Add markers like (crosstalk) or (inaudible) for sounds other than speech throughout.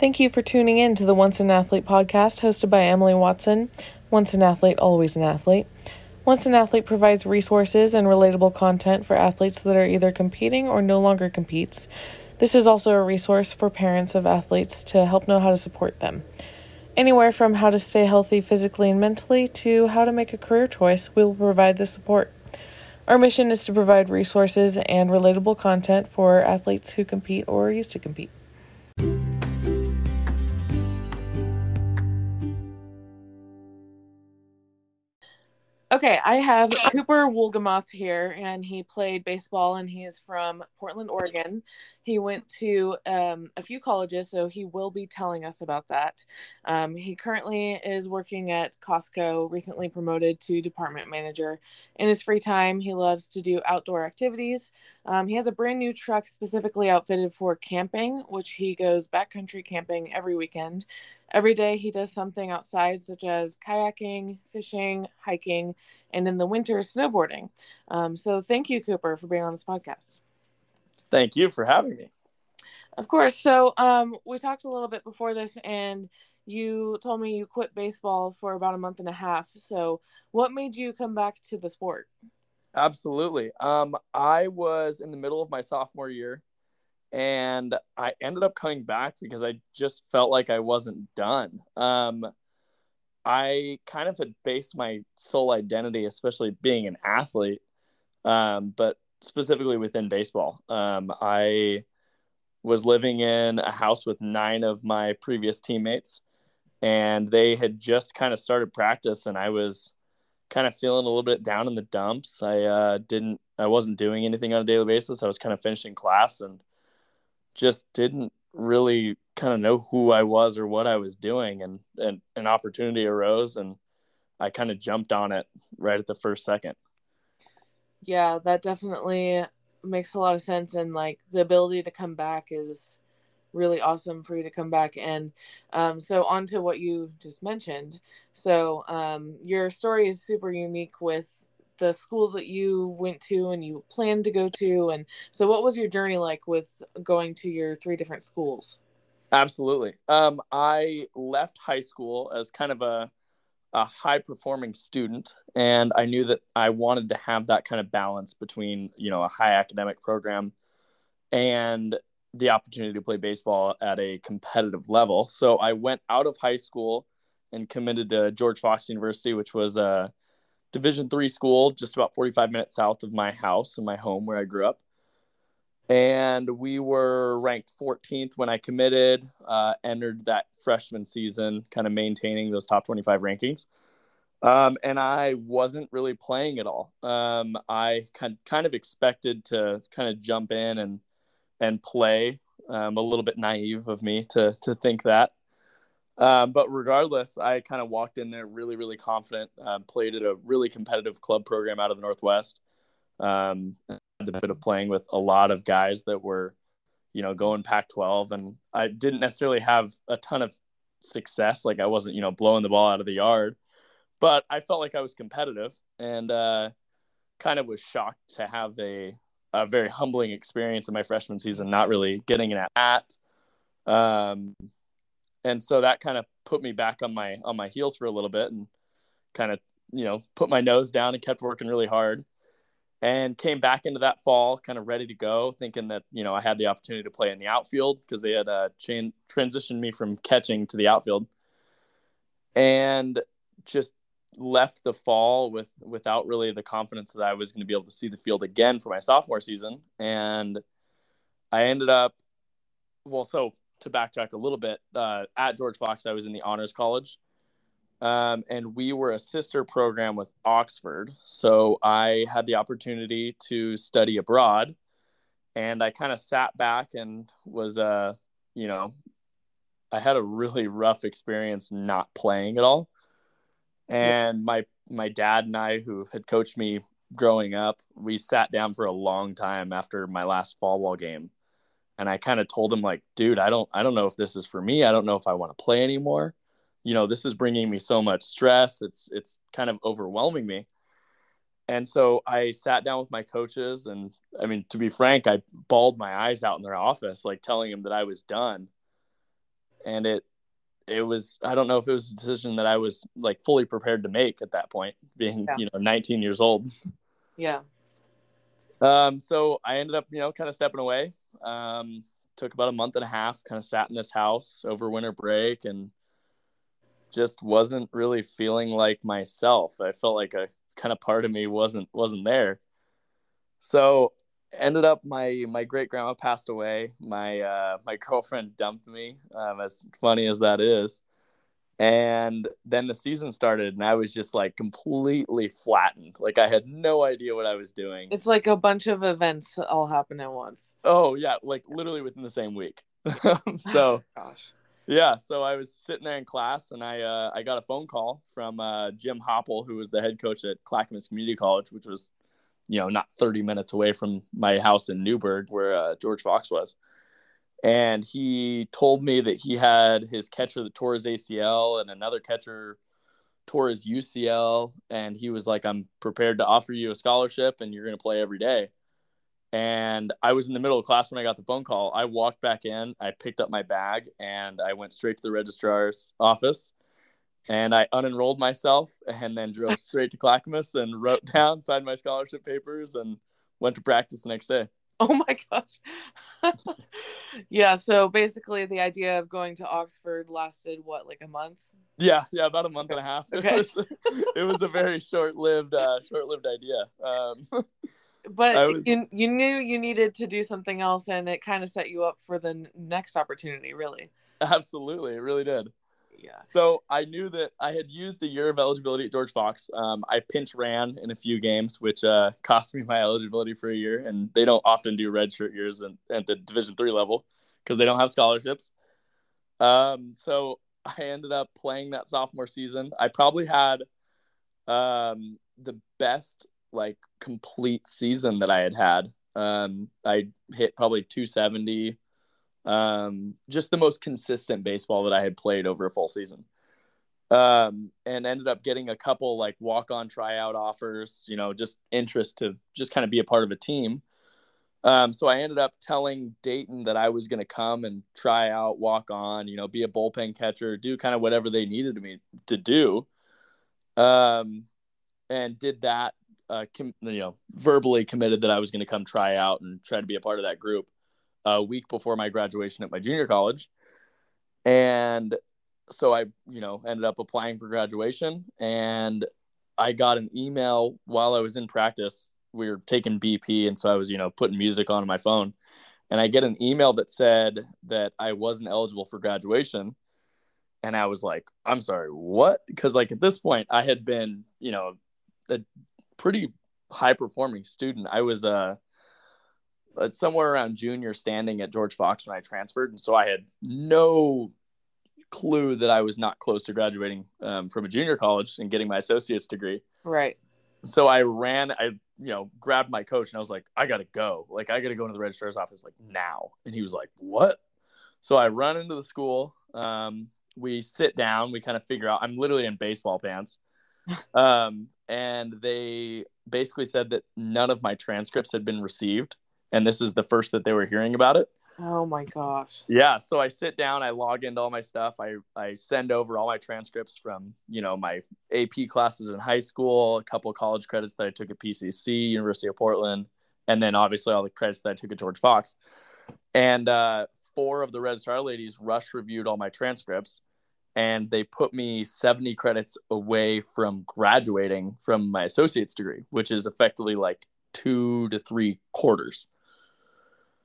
Thank you for tuning in to the Once an Athlete podcast hosted by Emily Watson. Once an athlete, always an athlete. Once an Athlete provides resources and relatable content for athletes that are either competing or no longer competes. This is also a resource for parents of athletes to help know how to support them. Anywhere from how to stay healthy physically and mentally to how to make a career choice, we will provide the support. Our mission is to provide resources and relatable content for athletes who compete or used to compete. Okay, I have Cooper Wohlgemuth here, and he played baseball, and he is from Portland, Oregon. He went to um, a few colleges, so he will be telling us about that. Um, he currently is working at Costco, recently promoted to department manager. In his free time, he loves to do outdoor activities. Um, he has a brand new truck specifically outfitted for camping, which he goes backcountry camping every weekend. Every day he does something outside, such as kayaking, fishing, hiking, and in the winter, snowboarding. Um, so thank you, Cooper, for being on this podcast. Thank you for having me. Of course. So um, we talked a little bit before this, and you told me you quit baseball for about a month and a half. So what made you come back to the sport? Absolutely. Um, I was in the middle of my sophomore year and I ended up coming back because I just felt like I wasn't done. Um, I kind of had based my sole identity, especially being an athlete, um, but specifically within baseball. Um, I was living in a house with nine of my previous teammates, and they had just kind of started practice, and I was kind of feeling a little bit down in the dumps. I uh, didn't, I wasn't doing anything on a daily basis. I was kind of finishing class and just didn't really kind of know who I was or what I was doing. And, and an opportunity arose and I kind of jumped on it right at the first second. Yeah, that definitely makes a lot of sense. And like the ability to come back is really awesome for you to come back. And um, so, on to what you just mentioned. So, um, your story is super unique with the schools that you went to and you planned to go to and so what was your journey like with going to your three different schools absolutely um, i left high school as kind of a, a high performing student and i knew that i wanted to have that kind of balance between you know a high academic program and the opportunity to play baseball at a competitive level. So i went out of high school and committed to george fox university which was a division three school just about 45 minutes south of my house and my home where i grew up. And we were ranked 14th when i committed uh, entered that freshman season kind of maintaining those top 25 rankings. Um, and i wasn't really playing at all. Um, i kind kind of expected to kind of jump in and and play um, a little bit naive of me to to think that um, but regardless, I kind of walked in there really, really confident. Um, played at a really competitive club program out of the Northwest. Um, had the bit of playing with a lot of guys that were, you know, going Pac-12, and I didn't necessarily have a ton of success. Like I wasn't, you know, blowing the ball out of the yard, but I felt like I was competitive, and uh, kind of was shocked to have a a very humbling experience in my freshman season, not really getting an at. Um, and so that kind of put me back on my on my heels for a little bit and kind of you know put my nose down and kept working really hard and came back into that fall kind of ready to go thinking that you know i had the opportunity to play in the outfield because they had uh, chain, transitioned me from catching to the outfield and just left the fall with without really the confidence that i was going to be able to see the field again for my sophomore season and i ended up well so to backtrack a little bit, uh, at George Fox, I was in the Honors College, um, and we were a sister program with Oxford. So I had the opportunity to study abroad, and I kind of sat back and was, uh, you know, I had a really rough experience not playing at all. And my my dad and I, who had coached me growing up, we sat down for a long time after my last fall ball game and I kind of told him like, dude, I don't I don't know if this is for me. I don't know if I want to play anymore. You know, this is bringing me so much stress. It's it's kind of overwhelming me. And so I sat down with my coaches and I mean, to be frank, I bawled my eyes out in their office like telling them that I was done. and it it was I don't know if it was a decision that I was like fully prepared to make at that point, being yeah. you know 19 years old. Yeah. Um, so I ended up, you know, kind of stepping away. Um, took about a month and a half, kind of sat in this house over winter break and just wasn't really feeling like myself. I felt like a kind of part of me wasn't wasn't there. So ended up my my great grandma passed away. My uh, my girlfriend dumped me. Um, as funny as that is, and then the season started, and I was just like completely flattened. Like I had no idea what I was doing. It's like a bunch of events all happen at once. Oh yeah, like literally within the same week. (laughs) (sighs) so gosh. Yeah, so I was sitting there in class, and I uh, I got a phone call from uh, Jim Hopple, who was the head coach at Clackamas Community College, which was, you know, not 30 minutes away from my house in Newberg, where uh, George Fox was and he told me that he had his catcher that tore his ACL and another catcher tore his UCL and he was like I'm prepared to offer you a scholarship and you're going to play every day. And I was in the middle of class when I got the phone call. I walked back in, I picked up my bag and I went straight to the registrar's office and I unenrolled myself and then drove (laughs) straight to Clackamas and wrote down signed my scholarship papers and went to practice the next day. Oh my gosh. (laughs) yeah, so basically the idea of going to Oxford lasted what, like a month? Yeah, yeah, about a month and a half. (laughs) Okay. It was, it was a very short-lived uh short-lived idea. Um but was... you you knew you needed to do something else and it kind of set you up for the next opportunity, really. Absolutely, it really did yeah. So I knew that I had used a year of eligibility at George Fox. Um, I pinch ran in a few games, which uh, cost me my eligibility for a year. And they don't often do redshirt years in, at the Division three level because they don't have scholarships. Um, so I ended up playing that sophomore season. I probably had um, the best like complete season that I had had. Um, I hit probably 270 um, just the most consistent baseball that I had played over a full season. Um, and ended up getting a couple like walk on tryout offers, you know, just interest to just kind of be a part of a team. Um, so I ended up telling Dayton that I was going to come and try out, walk on, you know, be a bullpen catcher, do kind of whatever they needed me to do. Um, and did that, uh, com- you know, verbally committed that I was going to come try out and try to be a part of that group a week before my graduation at my junior college. And so I, you know, ended up applying for graduation and I got an email while I was in practice. We were taking BP and so I was, you know, putting music on my phone. And I get an email that said that I wasn't eligible for graduation. And I was like, I'm sorry, what? Because like at this point I had been, you know, a pretty high performing student. I was uh somewhere around junior standing at George Fox when I transferred, and so I had no clue that I was not close to graduating um, from a junior college and getting my associate's degree. Right. So I ran. I you know grabbed my coach and I was like, I gotta go. Like I gotta go into the registrar's office like now. And he was like, What? So I run into the school. Um, we sit down. We kind of figure out. I'm literally in baseball pants. (laughs) um, and they basically said that none of my transcripts had been received and this is the first that they were hearing about it. Oh my gosh. Yeah, so I sit down, I log into all my stuff. I I send over all my transcripts from, you know, my AP classes in high school, a couple of college credits that I took at PCC, University of Portland, and then obviously all the credits that I took at George Fox. And uh, four of the registrar ladies rush reviewed all my transcripts and they put me 70 credits away from graduating from my associate's degree, which is effectively like two to three quarters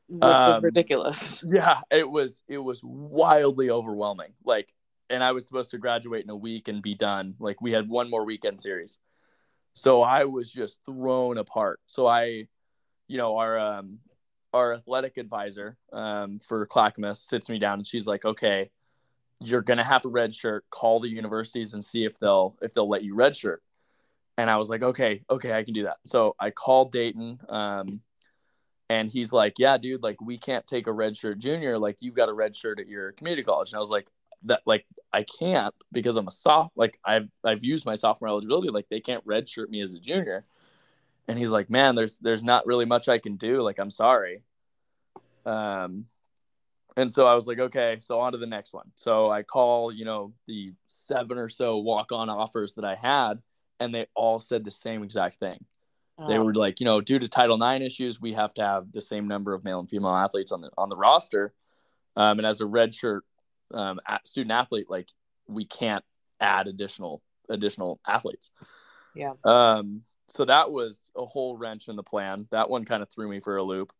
was um, ridiculous. (laughs) Yeah, it was it was wildly overwhelming. Like, and I was supposed to graduate in a week and be done. Like, we had one more weekend series, so I was just thrown apart. So I, you know, our um, our athletic advisor um, for Clackamas sits me down and she's like, "Okay, you're gonna have to redshirt. Call the universities and see if they'll if they'll let you redshirt." And I was like, "Okay, okay, I can do that." So I called Dayton. Um, and he's like, "Yeah, dude, like we can't take a redshirt junior. Like you've got a red shirt at your community college." And I was like, "That like I can't because I'm a soft. Like I've I've used my sophomore eligibility. Like they can't redshirt me as a junior." And he's like, "Man, there's there's not really much I can do. Like I'm sorry." Um, and so I was like, okay, so on to the next one. So I call, you know, the seven or so walk on offers that I had, and they all said the same exact thing. Oh. They were like, you know, due to Title IX issues, we have to have the same number of male and female athletes on the on the roster. Um, and as a redshirt um, student athlete, like we can't add additional additional athletes. Yeah. Um. So that was a whole wrench in the plan. That one kind of threw me for a loop.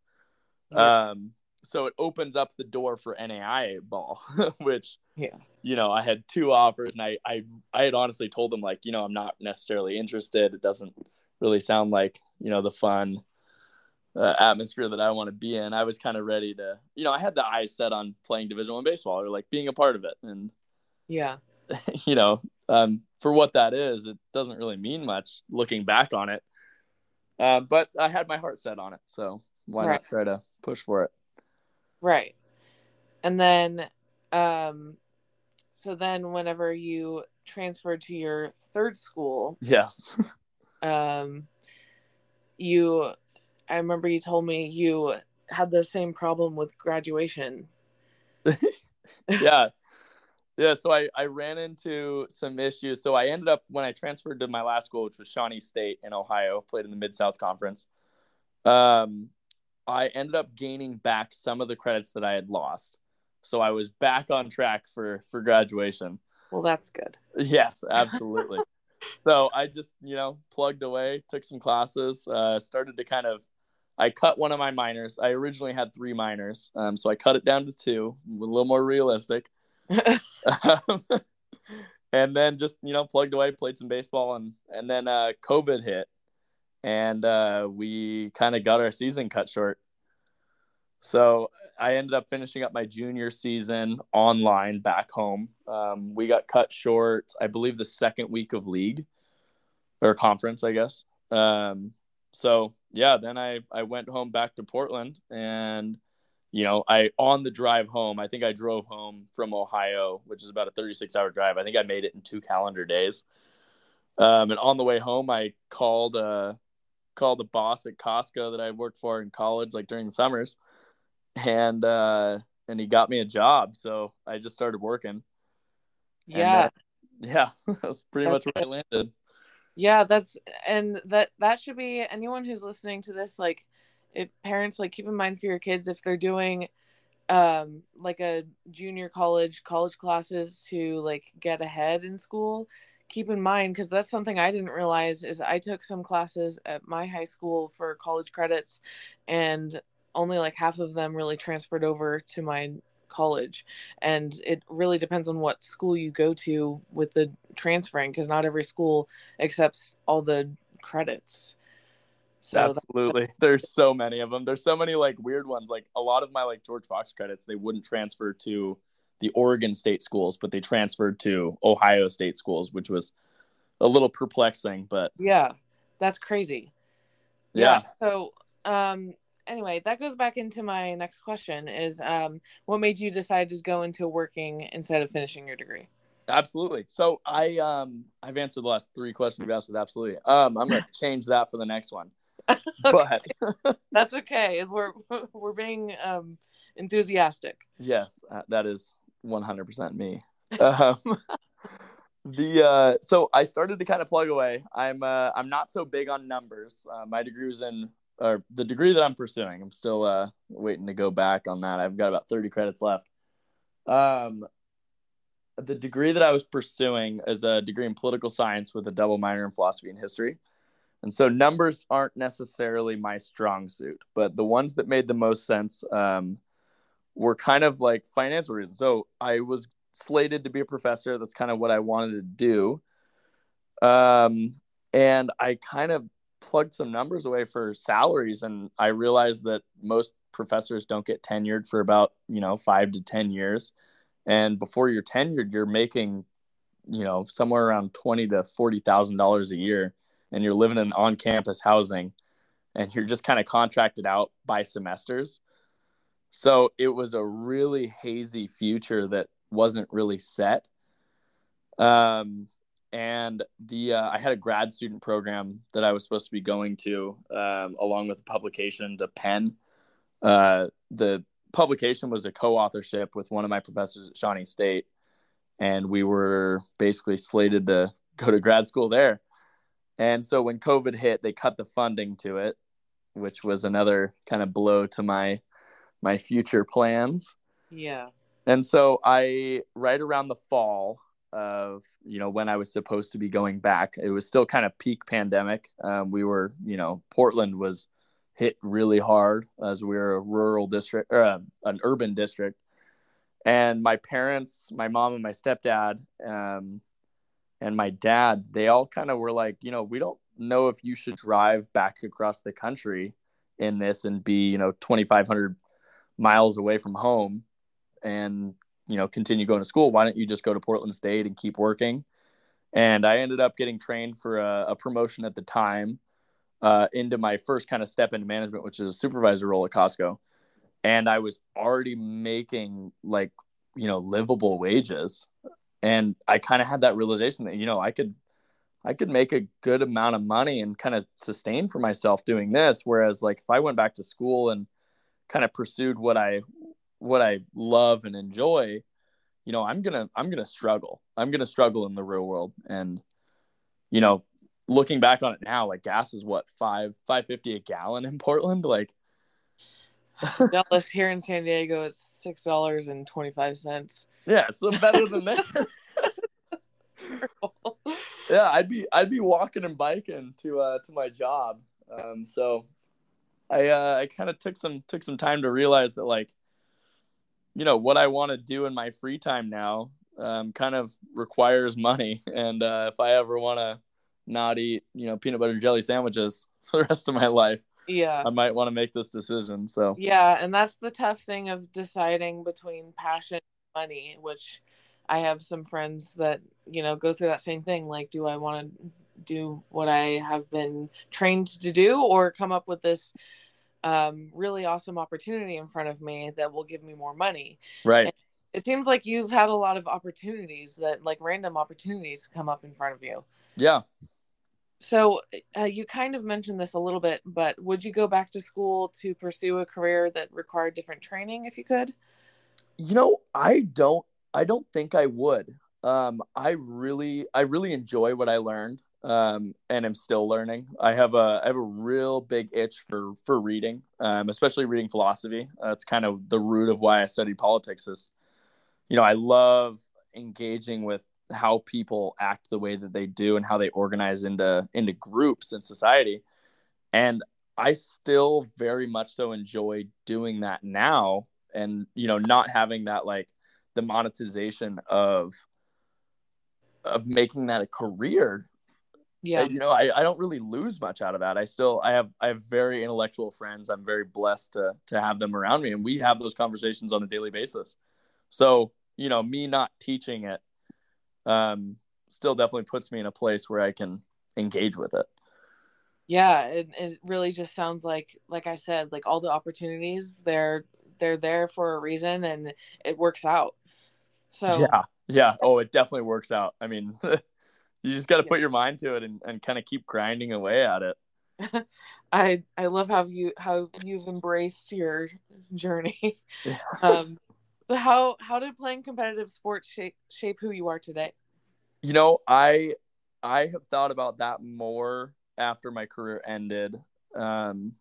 Yeah. Um so it opens up the door for NAIA ball, (laughs) which yeah, you know, I had two offers and I I I had honestly told them like, you know, I'm not necessarily interested. It doesn't really sound like, you know, the fun uh, atmosphere that I want to be in. I was kind of ready to, you know, I had the eyes set on playing Division 1 baseball or like being a part of it and yeah. (laughs) you know, um for what that is, it doesn't really mean much looking back on it. Uh, but I had my heart set on it, so why right. not try to push for it? Right. And then um so then whenever you transferred to your third school, yes. (laughs) um you I remember you told me you had the same problem with graduation. (laughs) yeah. Yeah, so I, I ran into some issues. So I ended up when I transferred to my last school, which was Shawnee State in Ohio, played in the Mid South Conference. Um, I ended up gaining back some of the credits that I had lost. So I was back on track for for graduation. Well, that's good. Yes, absolutely. So I just, you know, plugged away, took some classes, uh, started to kind of I cut one of my minors. I originally had three minors, um, so I cut it down to two, a little more realistic. (laughs) um, and then just you know plugged away, played some baseball, and and then uh, COVID hit, and uh, we kind of got our season cut short. So I ended up finishing up my junior season online back home. Um, we got cut short, I believe, the second week of league or conference, I guess. Um, so yeah, then I I went home back to Portland, and you know, I on the drive home, I think I drove home from Ohio, which is about a 36 hour drive. I think I made it in two calendar days. Um, and on the way home, I called uh, called the boss at Costco that I worked for in college, like during the summers, and uh, and he got me a job. So I just started working. Yeah, and, uh, yeah, (laughs) that's pretty that's, much where I landed. Yeah, that's and that that should be anyone who's listening to this. Like, if parents like keep in mind for your kids if they're doing um like a junior college college classes to like get ahead in school keep in mind because that's something I didn't realize is I took some classes at my high school for college credits and only like half of them really transferred over to my college and it really depends on what school you go to with the transferring because not every school accepts all the credits so absolutely there's so many of them there's so many like weird ones like a lot of my like george fox credits they wouldn't transfer to the Oregon State schools, but they transferred to Ohio State schools, which was a little perplexing. But yeah, that's crazy. Yeah. yeah so, um, anyway, that goes back into my next question: is um, what made you decide to go into working instead of finishing your degree? Absolutely. So I um I've answered the last three questions you've asked with absolutely. Um, I'm gonna (laughs) change that for the next one. (laughs) but (laughs) that's okay. We're we're being um enthusiastic. Yes, uh, that is 100% me. Um, the uh, so I started to kind of plug away. I'm uh, I'm not so big on numbers. Uh, my degree was in or the degree that I'm pursuing. I'm still uh, waiting to go back on that. I've got about 30 credits left. Um, the degree that I was pursuing is a degree in political science with a double minor in philosophy and history. And so numbers aren't necessarily my strong suit, but the ones that made the most sense um, were kind of like financial reasons. So I was slated to be a professor. That's kind of what I wanted to do. Um, and I kind of plugged some numbers away for salaries, and I realized that most professors don't get tenured for about you know five to ten years, and before you're tenured, you're making you know somewhere around twenty to forty thousand dollars a year, and you're living in on-campus housing, and you're just kind of contracted out by semesters. So it was a really hazy future that wasn't really set. Um, and the uh, I had a grad student program that I was supposed to be going to, um, along with the publication to Penn, uh, the publication was a co-authorship with one of my professors at Shawnee State, and we were basically slated to go to grad school there. And so when COVID hit, they cut the funding to it, which was another kind of blow to my my future plans. Yeah. And so I right around the fall of you know when I was supposed to be going back, it was still kind of peak pandemic. Um, we were you know Portland was hit really hard as we were a rural district or uh, an urban district. And my parents, my mom and my stepdad, um, and my dad, they all kind of were like, you know, we don't know if you should drive back across the country in this and be, you know, 2,500 miles away from home and, you know, continue going to school. Why don't you just go to Portland State and keep working? And I ended up getting trained for a, a promotion at the time uh, into my first kind of step into management, which is a supervisor role at Costco. And I was already making like, you know, livable wages. And I kind of had that realization that, you know, I could, I could make a good amount of money and kind of sustain for myself doing this. Whereas like if I went back to school and kind of pursued what I, what I love and enjoy, you know, I'm gonna, I'm gonna struggle. I'm gonna struggle in the real world. And, you know, looking back on it now, like gas is what five five fifty a gallon in (laughs) Portland. Like (laughs) Dallas here in San Diego is six dollars and twenty five cents. Yeah, so better than that. (laughs) yeah, I'd be I'd be walking and biking to uh to my job. Um, so I uh, I kind of took some took some time to realize that like, you know, what I want to do in my free time now um, kind of requires money, (laughs) and uh, if I ever want to not eat, you know, peanut butter and jelly sandwiches (laughs) for the rest of my life. Yeah. I might want to make this decision. So, yeah. And that's the tough thing of deciding between passion and money, which I have some friends that, you know, go through that same thing. Like, do I want to do what I have been trained to do or come up with this um, really awesome opportunity in front of me that will give me more money? Right. And it seems like you've had a lot of opportunities that, like, random opportunities come up in front of you. Yeah. So uh, you kind of mentioned this a little bit, but would you go back to school to pursue a career that required different training if you could? You know, I don't I don't think I would. Um, I really I really enjoy what I learned um, and am still learning. I have a I have a real big itch for for reading, um, especially reading philosophy. That's kind of the root of why I studied politics. Is you know I love engaging with how people act the way that they do and how they organize into into groups in society and i still very much so enjoy doing that now and you know not having that like the monetization of of making that a career yeah you know I, I don't really lose much out of that i still i have i have very intellectual friends i'm very blessed to to have them around me and we have those conversations on a daily basis so you know me not teaching it um, still definitely puts me in a place where I can engage with it. Yeah, it, it really just sounds like, like I said, like all the opportunities they're they're there for a reason, and it works out. So yeah, yeah. Oh, it definitely works out. I mean, (laughs) you just got to put your mind to it and, and kind of keep grinding away at it. (laughs) I I love how you how you've embraced your journey. Yeah. (laughs) Um, so how how did playing competitive sports shape shape who you are today? You know, I I have thought about that more after my career ended um,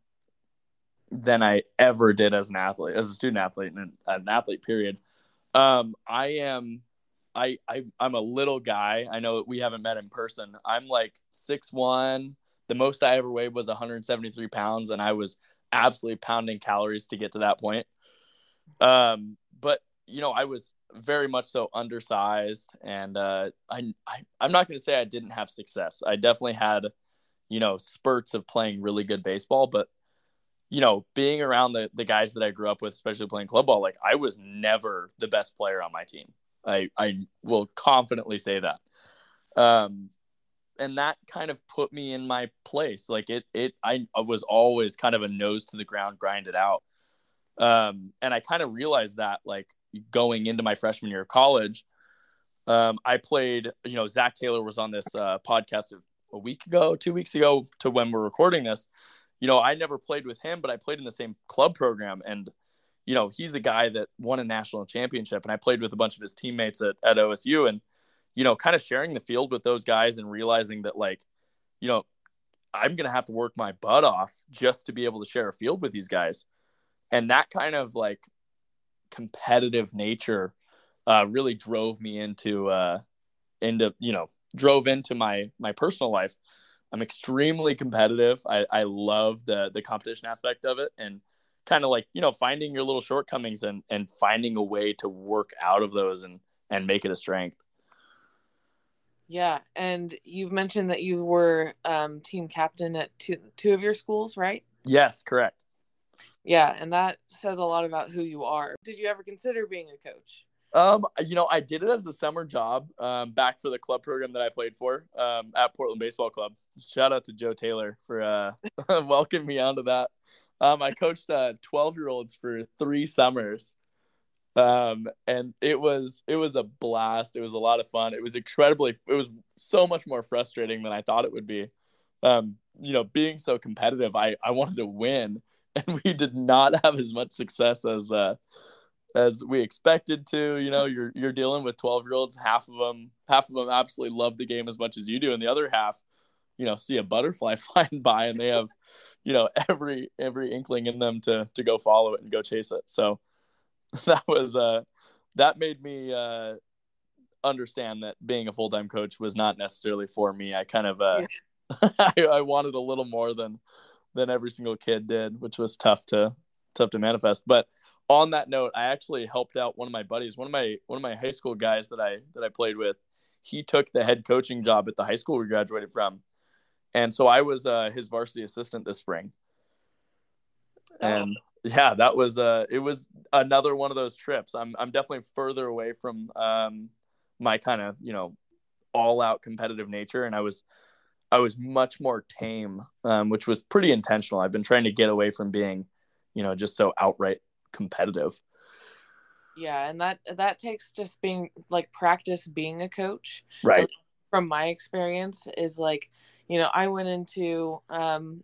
than I ever did as an athlete, as a student athlete, and an athlete. Period. Um, I am. I, I I'm a little guy. I know we haven't met in person. I'm like six one. The most I ever weighed was 173 pounds, and I was absolutely pounding calories to get to that point. Um, but you know, I was very much so undersized, and uh, I, I I'm not going to say I didn't have success. I definitely had, you know, spurts of playing really good baseball, but you know, being around the the guys that I grew up with, especially playing club ball, like I was never the best player on my team. I I will confidently say that. Um, and that kind of put me in my place. Like it, it, I, I was always kind of a nose to the ground, grind it out. Um, and I kind of realized that like going into my freshman year of college, um, I played, you know, Zach Taylor was on this uh, podcast a week ago, two weeks ago to when we're recording this. You know, I never played with him, but I played in the same club program. And, you know, he's a guy that won a national championship, and I played with a bunch of his teammates at, at OSU, and you know, kind of sharing the field with those guys and realizing that like, you know, I'm gonna have to work my butt off just to be able to share a field with these guys, and that kind of like competitive nature uh, really drove me into uh, into you know drove into my my personal life. I'm extremely competitive. I, I love the the competition aspect of it and kind of like you know finding your little shortcomings and and finding a way to work out of those and and make it a strength. Yeah and you've mentioned that you were um, team captain at two two of your schools right? Yes correct. Yeah and that says a lot about who you are. Did you ever consider being a coach? Um, you know, I did it as a summer job um, back for the club program that I played for um, at Portland Baseball Club. Shout out to Joe Taylor for uh, (laughs) welcoming me onto that. Um, I coached uh, 12 year olds for three summers. Um, and it was it was a blast. It was a lot of fun. It was incredibly. It was so much more frustrating than I thought it would be. Um, you know, being so competitive, I I wanted to win, (laughs) and we did not have as much success as uh, as we expected to. You know, you're you're dealing with 12 year olds. Half of them, half of them absolutely love the game as much as you do, and the other half, you know, see a butterfly (laughs) flying by and they have, you know, every every inkling in them to to go follow it and go chase it. So (laughs) that was uh that made me uh understand that being a full time coach was not necessarily for me. I kind of uh yeah. (laughs) I, I wanted a little more than than every single kid did, which was tough to tough to manifest. But on that note, I actually helped out one of my buddies, one of my one of my high school guys that I that I played with. He took the head coaching job at the high school we graduated from, and so I was uh, his varsity assistant this spring. Oh. And yeah, that was uh, it was another one of those trips. I'm I'm definitely further away from um, my kind of you know all out competitive nature, and I was I was much more tame, um, which was pretty intentional. I've been trying to get away from being, you know, just so outright competitive yeah and that that takes just being like practice being a coach right from my experience is like you know i went into um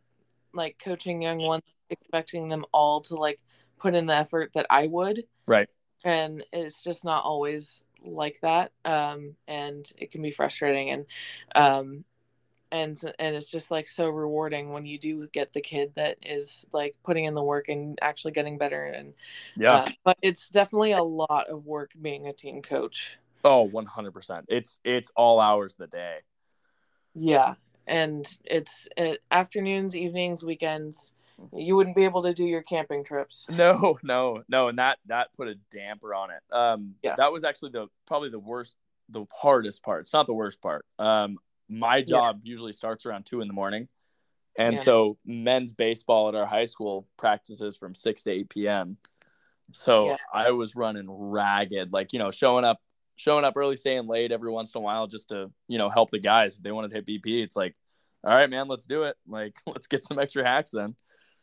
like coaching young ones expecting them all to like put in the effort that i would. Right. And it's just not always like that um and it can be frustrating and um and and it's just like so rewarding when you do get the kid that is like putting in the work and actually getting better and yeah. uh, but it's definitely a lot of work being a team coach. Oh 100% it's it's all hours of the day. Yeah and it's it, afternoons evenings weekends you wouldn't be able to do your camping trips no (laughs) no no and that that put a damper on it um yeah that was actually the probably the worst the hardest part it's not the worst part um my job yeah. usually starts around two in the morning. And yeah. so men's baseball at our high school practices from 6 to 8 p.m. So yeah. I was running ragged, like, you know, showing up, showing up early, staying late every once in a while just to, you know, help the guys. If they wanted to hit BP, it's like, all right, man, let's do it. (laughs) Like, let's get some extra hacks in.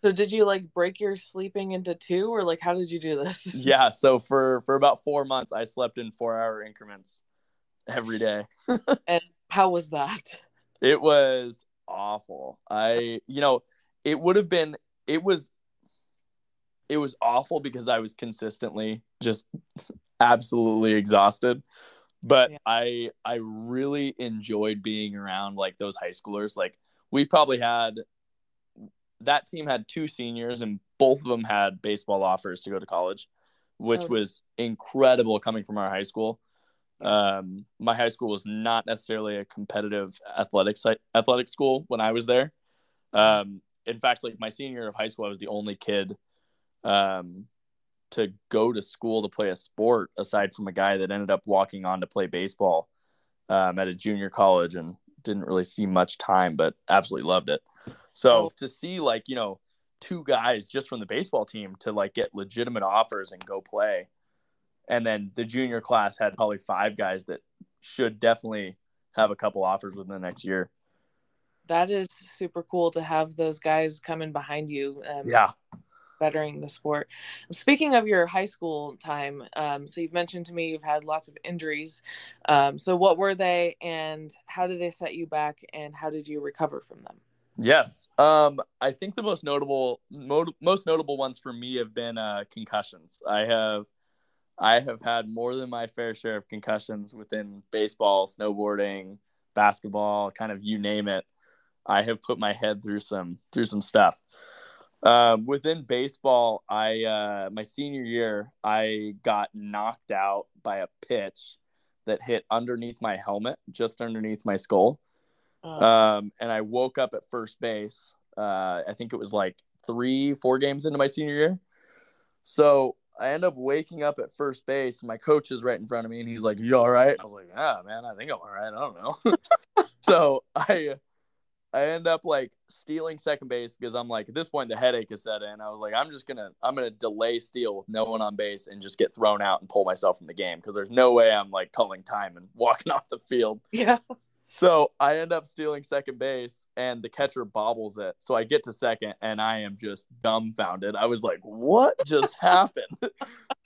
So did you like break your sleeping into two or like how did you do this? (laughs) Yeah. So for, for about four months, I slept in four hour increments every day. (laughs) and how was that? It was awful. I, you know, it would have been, it was, it was awful because I was consistently just absolutely exhausted. But yeah. I, I really enjoyed being around like those high schoolers. Like we probably had, that team had two seniors and both of them had baseball offers to go to college, which oh. was incredible coming from our high school. Um, my high school was not necessarily a competitive athletic athletic school when I was there. Um, in fact, like my senior year of high school, I was the only kid um, to go to school to play a sport aside from a guy that ended up walking on to play baseball um, at a junior college and didn't really see much time, but absolutely loved it. So oh. to see like, you know, two guys just from the baseball team to like get legitimate offers and go play and then the junior class had probably five guys that should definitely have a couple offers within the next year. That is super cool to have those guys coming behind you. Um, yeah. Bettering the sport. Speaking of your high school time, um, so you've mentioned to me you've had lots of injuries. Um, so what were they, and how did they set you back, and how did you recover from them? Yes. Um, I think the most notable, mo- most notable ones for me have been uh, concussions. I have, I have had more than my fair share of concussions within baseball, snowboarding, basketball, kind of you name it. I have put my head through some through some stuff. Um, within baseball, I uh, my senior year, I got knocked out by a pitch that hit underneath my helmet, just underneath my skull. Oh. Um, and I woke up at first base. Uh, I think it was like three, four games into my senior year. So I end up waking up at first base. My coach is right in front of me, and he's like, "You all right?" I was like, "Yeah, man, I think I'm all right. I don't know." (laughs) so I I end up like stealing second base because I'm like at this point the headache is set in. I was like, I'm just gonna I'm gonna delay steal with no one on base and just get thrown out and pull myself from the game because there's no way I'm like calling time and (laughs) walking off the field. Yeah. So I end up stealing second base and the catcher bobbles it. So I get to second and I am just dumbfounded. I was like, what just (laughs) happened?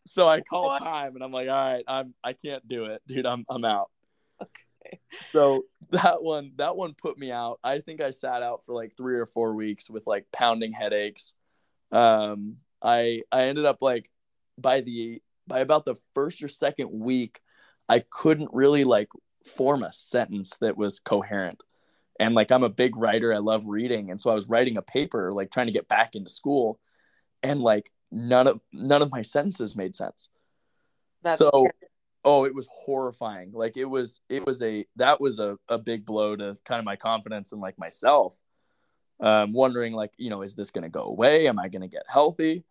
so I call time and I'm like, all right, I'm I can't do it, dude. I'm I'm out. Okay. So that one that one put me out. I think I sat out for like three or four weeks with like pounding headaches. Um I I ended up like by the by about the first or second week, I couldn't really like form a sentence that was coherent. And like I'm a big writer, I love reading, and so I was writing a paper like trying to get back into school and like none of none of my sentences made sense. That's so scary. Oh, it was horrifying. Like it was it was a that was a, a big blow to kind of my confidence and like myself. Um, wondering like, you know, is this gonna go away? Am I gonna get healthy?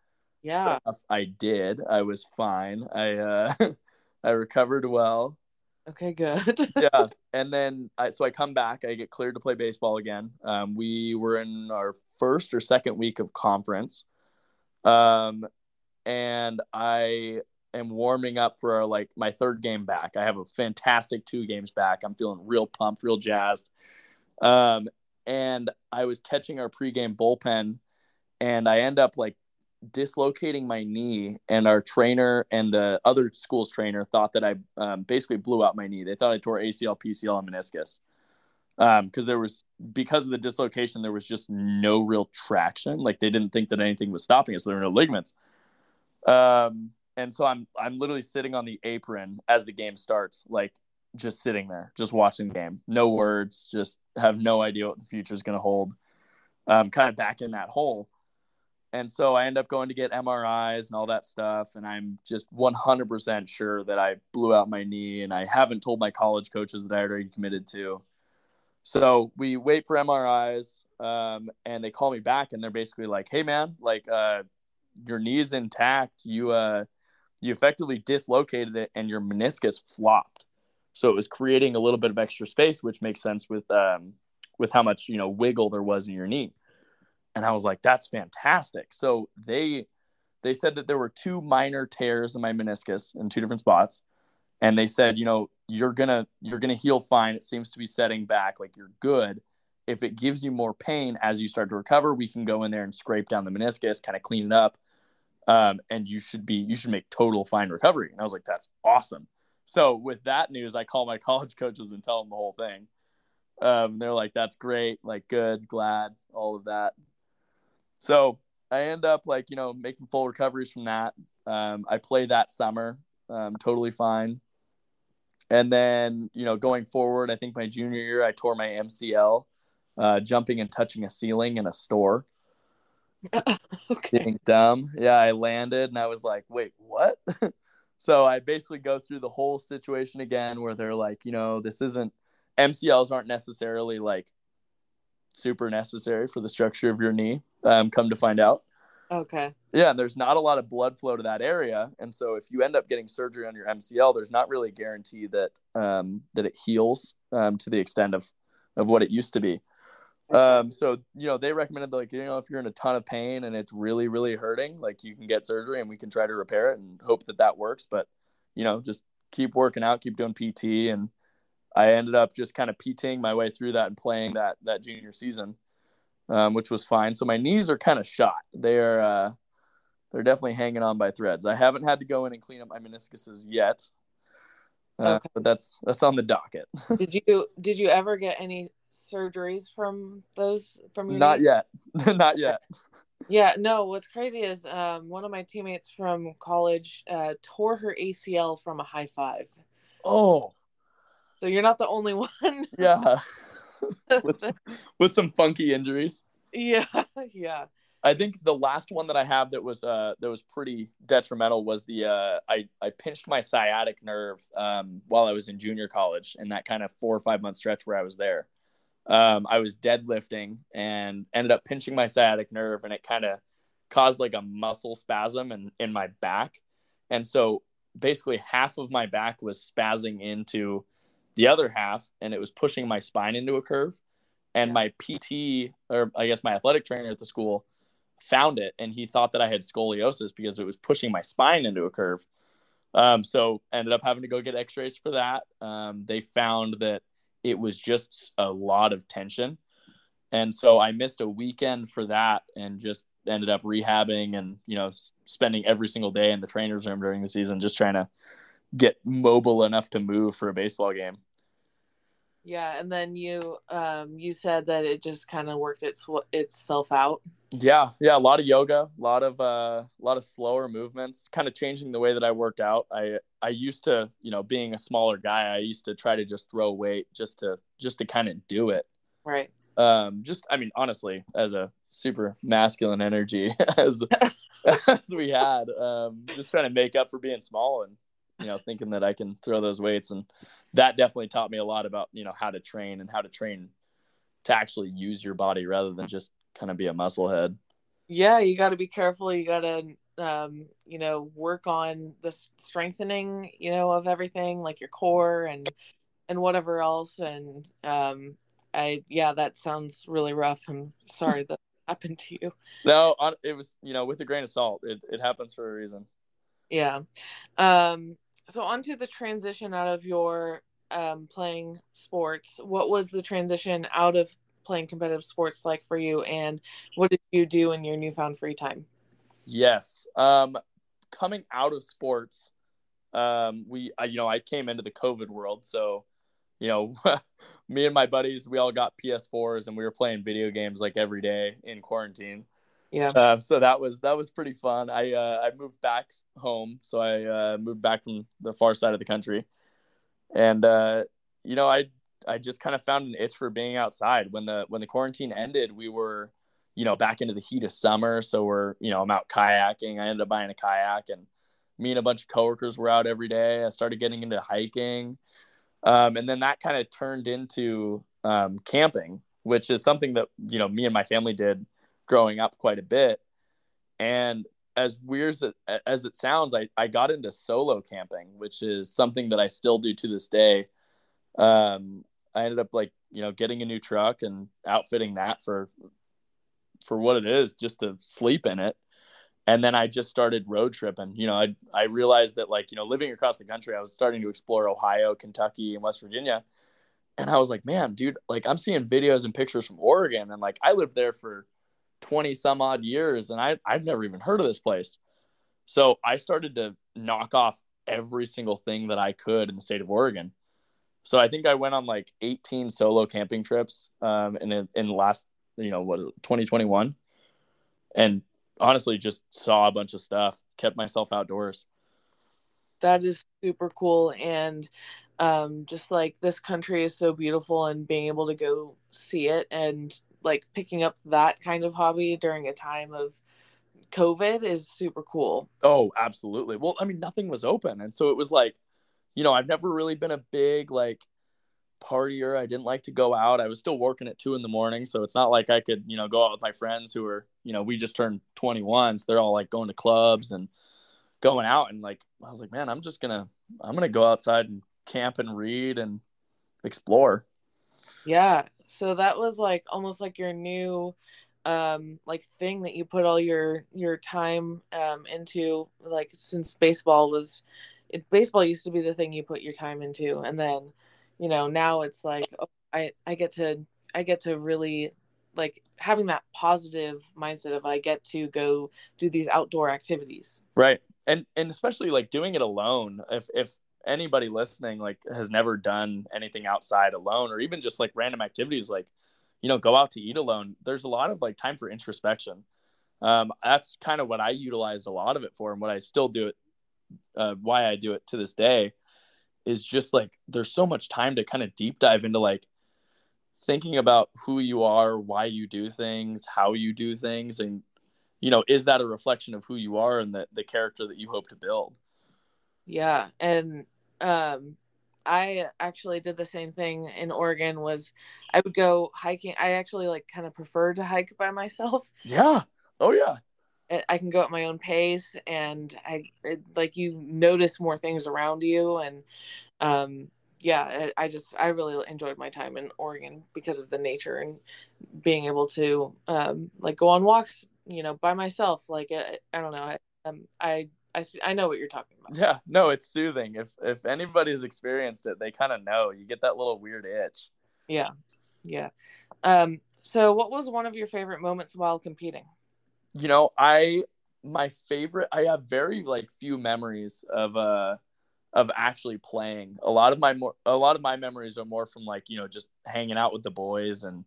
Yeah. I did. I was fine. I uh (laughs) I recovered well. Okay, good. (laughs) yeah, and then I, so I come back. I get cleared to play baseball again. Um, we were in our first or second week of conference, um, and I am warming up for like my third game back. I have a fantastic two games back. I'm feeling real pumped, real jazzed. Um, and I was catching our pregame bullpen, and I end up like dislocating my knee, and our trainer and the other school's trainer thought that I um, basically blew out my knee. They thought I tore ACL, PCL, and meniscus because um, there was because of the dislocation, there was just no real traction. Like they didn't think that anything was stopping so there were no ligaments. Um, and so I'm I'm literally sitting on the apron as the game starts, like just sitting there, just watching the game. No words, just have no idea what the future is going to hold. Um, kind of back in that hole. And so I end up going to get MRIs and all that stuff. And I'm just 100% sure that I blew out my knee. And I haven't told my college coaches that I already committed to. So we wait for MRIs um, and they call me back and they're basically like, hey, man, like uh, your knee's intact. You, uh, you effectively dislocated it and your meniscus flopped. So it was creating a little bit of extra space, which makes sense with, um, with how much, you know, wiggle there was in your knee and I was like, that's fantastic. So they they said that there were two minor tears in my meniscus in two different spots. And they said, you know, you're gonna you're gonna heal fine. It seems to be setting back, like you're good. If it gives you more pain as you start to recover, we can go in there and scrape down the meniscus, kind of clean it up. Um, and you should be you should make total fine recovery. And I was like, that's awesome. So with that news, I call my (laughs) college coaches and tell them the whole thing. Um, they're like, that's great, like good, glad, all of that. So I end up like, you know, making full recoveries from that. Um, I play that summer, um, totally fine. And then, you know, going forward, I think my junior year, I tore my MCL, uh, jumping and touching a ceiling in a store. (laughs) okay. Being dumb. Yeah, I landed and I was like, wait, what? (laughs) so I basically go through the whole situation again where they're like, you know, this isn't MCLs aren't necessarily like super necessary for the structure of your knee. Um, come to find out. Okay. Yeah, and there's not a lot of blood flow to that area, and so if you end up getting surgery on your MCL, there's not really a guarantee that um, that it heals um, to the extent of of what it used to be. Um, so you know they recommended like you know if you're in a ton of pain and it's really really hurting, like you can get surgery and we can try to repair it and hope that that works. But you know just keep working out, keep doing PT, and I ended up just kind of PTing my way through that and playing that that junior season, um, which was fine. So my knees are kind of shot. They're uh, they're definitely hanging on by threads. I haven't had to go in and clean up my meniscuses yet, uh, okay. but that's that's on the docket. (laughs) did you did you ever get any surgeries from those from Not knee? yet. (laughs) Not yet. Yeah, no, what's crazy is um, one of my teammates from college uh, tore her ACL from a high five. Oh, So you're not the only (laughs) one. yeah. (laughs) with, with some funky injuries. yeah, yeah. I think the last one that I have that was uh that was pretty detrimental was the uh I I pinched my sciatic nerve um while I was in junior college in that kind of four or five month stretch where I was there. Um I was deadlifting and ended up pinching my sciatic nerve and it kind of caused like a muscle spasm in in my back. And so basically half of my back was spazzing into the other half and it was pushing my spine into a curve. And my PT or I guess my athletic trainer at the school found it and he thought that I had scoliosis because it was pushing my spine into a curve. Um, so ended up having to go get x-rays for that. Um, they found that it was just a lot of tension. And so I missed a weekend for that and just ended up rehabbing and, you know, spending every single day in the trainer's room during the season, just trying to get mobile enough to move for a baseball game. Yeah, and then you um you said that it just kind of worked its itself out. Yeah, yeah, a lot of yoga, a lot of uh, a lot of slower movements, kind of changing the way that I worked out. I I used to, you know, being a smaller guy, I used to try to just throw weight just to just to kind of do it. Right. Um, just I mean, honestly, as a super masculine energy (laughs) as (laughs) as we had, um, just trying to make up for being small and you know thinking that I can throw those weights, and that definitely taught me a lot about you know how to train and how to train to actually use your body rather than just kind of be a muscle head. Yeah, you got to be careful. You got to um you know work on the strengthening you know of everything like your core and and whatever else and um I yeah that sounds really rough. I'm sorry that (laughs) happened to you. No, it was you know with a grain of salt. It it happens for a reason. Yeah. Um, so on to the transition out of your um, playing sports. What was the transition out of playing competitive sports like for you, and what did you do in your newfound free time? Yes. Um, coming out of sports, um, we I, you know I came into the COVID world, so you know (laughs) me and my buddies we all got PS4s and we were playing video games like every day in quarantine. Yeah. Uh, so that was that was pretty fun. I uh, I moved back home, so I uh, moved back from the far side of the country, and uh, you know I I just kind of found an itch for being outside. When the when the quarantine ended, we were you know back into the heat of summer, so we're you know I'm out kayaking. I ended up buying a kayak, and me and a bunch of coworkers were out every day. I started getting into hiking, um, and then that kind of turned into um, camping, which is something that you know me and my family did growing up quite a bit. And as weird as it, as it sounds, I, I got into solo camping, which is something that I still do to this day. Um, I ended up like, you know, getting a new truck and outfitting that for, for what it is, just to sleep in it. And then I just started road tripping. You know, I, I realized that like, you know, living across the country, I was starting to explore Ohio, Kentucky, and West Virginia. And I was like, man, dude, like I'm seeing videos and pictures from Oregon. And like I lived there for 20 some odd years and I, I've never even heard of this place. So I started to knock off every single thing that I could in the state of Oregon. So I think I went on like 18 solo camping trips um, in, in the last, you know, what, 2021. And honestly, just saw a bunch of stuff, kept myself outdoors. That is super cool. And um, just like this country is so beautiful and being able to go see it and like picking up that kind of hobby during a time of COVID is super cool. Oh, absolutely. Well, I mean, nothing was open. And so it was like, you know, I've never really been a big like partier. I didn't like to go out. I was still working at two in the morning. So it's not like I could, you know, go out with my friends who are, you know, we just turned 21. So they're all like going to clubs and going out. And like, I was like, man, I'm just going to, I'm going to go outside and camp and read and explore. Yeah. So that was like almost like your new um like thing that you put all your your time um into like since baseball was it baseball used to be the thing you put your time into and then you know now it's like oh, I I get to I get to really like having that positive mindset of I get to go do these outdoor activities. Right. And and especially like doing it alone. If if anybody listening like has never done anything outside alone or even just like random activities like you know go out to eat alone there's a lot of like time for introspection. Um, that's kind of what i utilized a lot of it for and what i still do it uh, why i do it to this day is just like there's so much time to kind of deep dive into like thinking about who you are why you do things how you do things and you know is that a reflection of who you are and the, the character that you hope to build yeah and um i actually did the same thing in oregon was i would go hiking i actually like kind of prefer to hike by myself. Yeah. Oh yeah. I can go at my own pace and i it, like you notice more things around you and um yeah I, I just i really enjoyed my time in oregon because of the nature and being able to um like go on walks you know by myself like I, uh, I don't know I, um, I I see, I know what you're talking about. Yeah, no, it's soothing. If if anybody's experienced it, they kind of know. You get that little weird itch. Yeah, yeah. Um. So, what was one of your favorite moments while competing? You know, I my favorite. I have very like few memories of uh of actually playing. A lot of my more a lot of my memories are more from like you know just hanging out with the boys and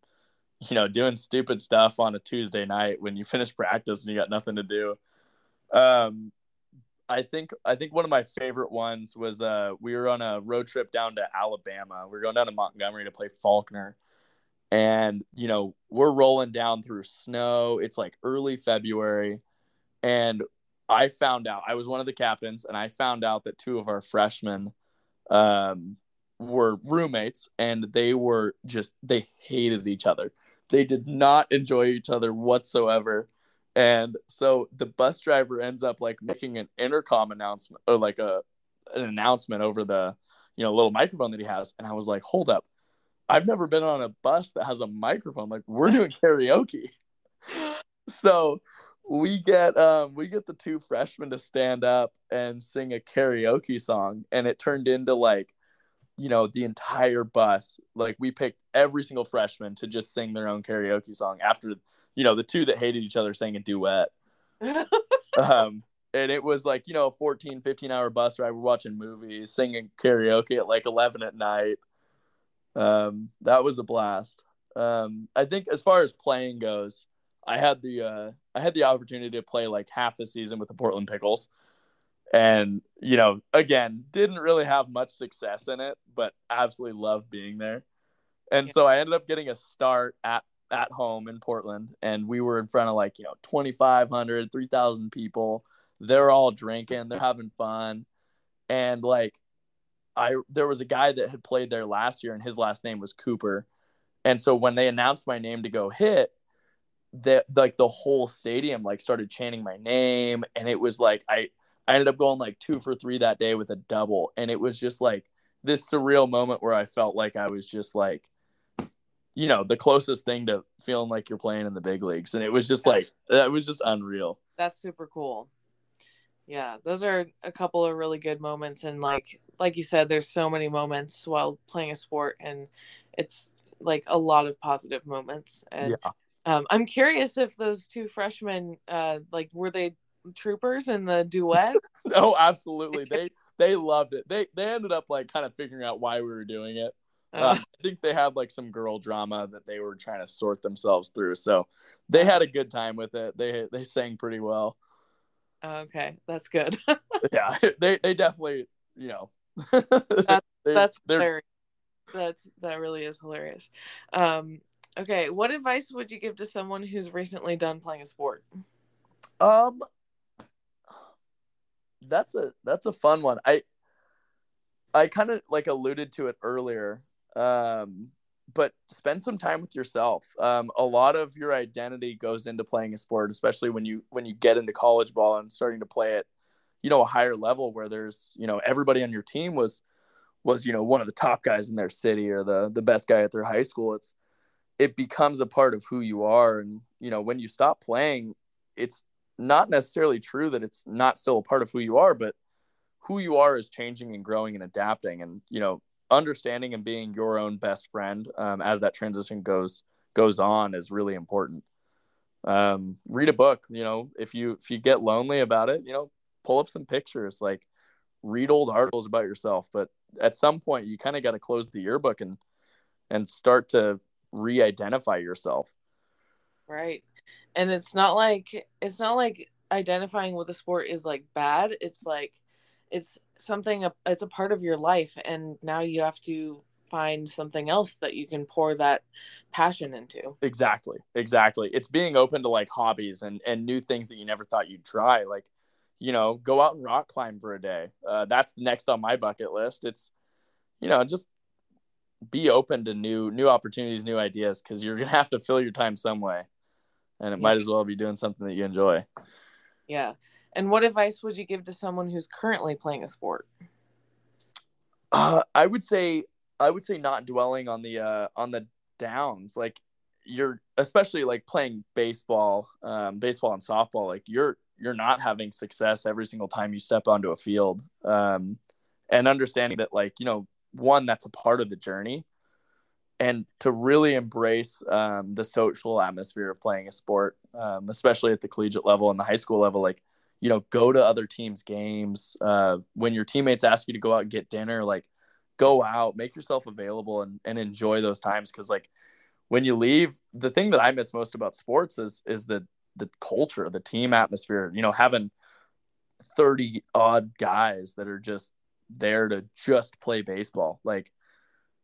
you know doing stupid stuff on a Tuesday night when you finish practice and you got nothing to do. Um, I think I think one of my favorite ones was uh we were on a road trip down to Alabama. We are going down to Montgomery to play Faulkner. And, you know, we're rolling down through snow. It's like early February. And I found out I was one of the captains, and I found out that two of our freshmen um, were roommates, and they were just they hated each other. They did not enjoy each other whatsoever. And so the bus driver ends up like making an intercom announcement or like a an announcement over the you know little microphone that he has. And I was like, hold up. I've never been on a bus that has a microphone. Like we're doing (laughs) karaoke. so we get um we get the two freshmen to stand up and sing a karaoke song and it turned into like you know the entire bus like we picked every single freshman to just sing their own karaoke song after you know the two that hated each other sang a duet. (laughs) Um and it was like you know a 14 15 hour bus ride. We're watching movies singing karaoke at like 11 at night. Um that was a blast. Um i think as far as playing goes i had the uh i had the opportunity to play like half the season with the portland pickles and you know again didn't really have much success in it but absolutely loved being there. And so i ended up getting a start at at home in portland and we were in front of like you know 2500 3000 people. They're all drinking they're having fun. And like i there was a guy that had played there last year and his last name was cooper. And so when they announced my name to go hit that like the whole stadium like started chanting my name. And it was like i I ended up going like two for three that day with a double. And it was just like this surreal moment where I felt like I was just like, you know, the closest thing to feeling like you're playing in the big leagues. And it was just like, that was just unreal. That's super cool. Yeah, those are a couple of really good moments. And like, like you said, there's so many moments while playing a sport, and it's like a lot of positive moments. And yeah. um, I'm curious if those two freshmen, uh, like, were they troopers in the duet? (laughs) oh, absolutely. They they loved it. They they ended up like kind of figuring out why we were doing it. Uh, uh, I think they had like some girl drama that they were trying to sort themselves through. So they had a good time with it. They they sang pretty well. Okay, that's good. (laughs) yeah, (laughs) they they definitely you know. that's they, that's hilarious. That's that really is hilarious. Um, okay, what advice would you give to someone who's recently done playing a sport? Um, that's a that's a fun one. I I kind of like alluded to it earlier. Um, but spend some time with yourself. Um, a lot of your identity goes into playing a sport, especially when you when you get into college ball and starting to play it, you know, a higher level where there's you know everybody on your team was was you know one of the top guys in their city or the the best guy at their high school. It's it becomes a part of who you are, and you know when you stop playing, it's not necessarily true that it's not still a part of who you are, but who you are is changing and growing and adapting. And, you know, understanding and being your own best friend um, as that transition goes goes on is really important. Um, read a book, you know, if you if you get lonely about it, you know, pull up some pictures. Like read old articles about yourself, but at some point you kind of got to close the yearbook and and start to re-identify yourself. Right. And it's not like it's not like identifying with a sport is like bad. It's like it's something it's a part of your life and now you have to find something else that you can pour that passion into. Exactly. Exactly. It's being open to like hobbies and and new things that you never thought you'd try. Like, you know, go out and rock climb for a day. Uh, that's next on my bucket list. It's, you know, just be open to new new opportunities, new ideas, because you're gonna have to fill your time some way, and it yeah. might as well be doing something that you enjoy. Yeah. And what advice would you give to someone who's currently playing a sport? Uh, I would say I would say not dwelling on the uh, on the downs. Like you're especially like playing baseball, um, baseball and softball. Like you're you're not having success every single time you step onto a field. Um, and understanding that like you know one that's a part of the journey and to really embrace um, the social atmosphere of playing a sport um, especially at the collegiate level and the high school level like you know go to other teams games uh, when your teammates ask you to go out and get dinner like go out, make yourself available and, and enjoy those times. Cause like when you leave, the thing that I miss most about sports is is the the culture, the team atmosphere, you know, having 30 odd guys that are just there to just play baseball. Like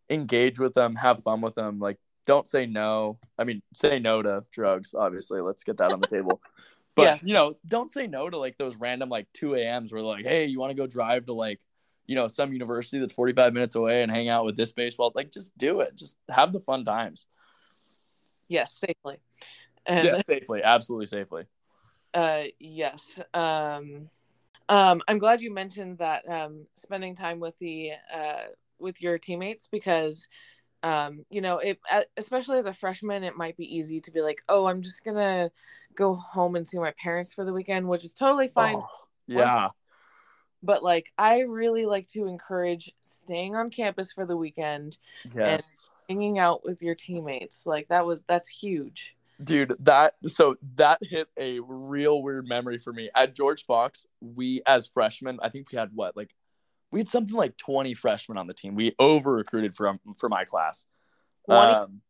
engage with them, have fun with them. Like don't say no. I mean, say no to drugs, obviously. Let's get that on the table. (laughs) But yeah. you know, don't say no to like those random like 2 a.m.s where like, hey, you want to go drive to like you know some university that's 45 minutes away and hang out with this baseball like just do it just have the fun times yes safely and, yeah safely absolutely safely uh yes um um i'm glad you mentioned that um spending time with the uh with your teammates because um you know it especially as a freshman it might be easy to be like oh i'm just gonna go home and see my parents for the weekend which is totally fine oh, yeah but like I really like to encourage staying on campus for the weekend yes. and hanging out with your teammates. Like that was that's huge. Dude, that so that hit a real weird memory for me. At George Fox, we as freshmen, I think we had what like we had something like 20 freshmen on the team. We over recruited for for my class. Um,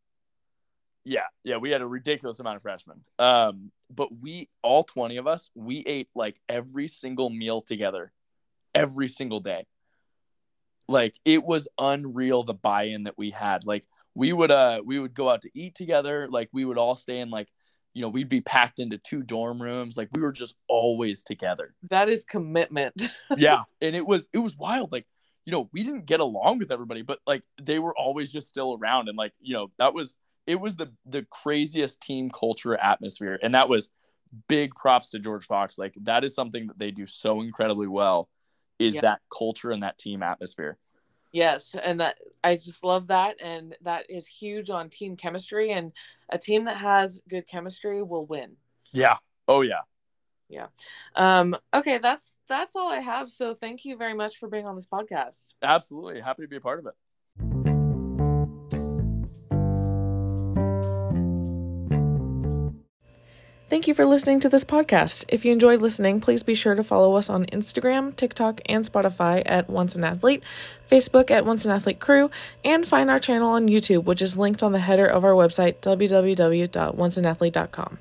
yeah, yeah, we had a ridiculous amount of freshmen. Um, but we all 20 of us, we ate like every single meal together every single day. Like it was unreal the buy-in that we had. Like we would uh we would go out to eat together, like we would all stay in like you know, we'd be packed into two dorm rooms. Like we were just always together. That is commitment. (laughs) yeah. And it was it was wild. Like, you know, we didn't get along with everybody, but like they were always just still around. And like, you know, that was it was the the craziest team culture atmosphere. And that was big props to George Fox. Like that is something that they do so incredibly well is yeah. that culture and that team atmosphere. Yes, and that, I just love that, and that is huge on team chemistry. And a team that has good chemistry will win. Yeah. Oh yeah. Yeah. Um, okay, that's that's all I have. So thank you very much for being on this podcast. Absolutely, happy to be a part of it. Thank you for listening to this podcast. If you enjoyed listening, please be sure to follow us on Instagram, TikTok, and Spotify at Once an Athlete, Facebook at Once an Athlete Crew, and find our channel on YouTube, which is linked on the header of our website, www.onceanathlete.com.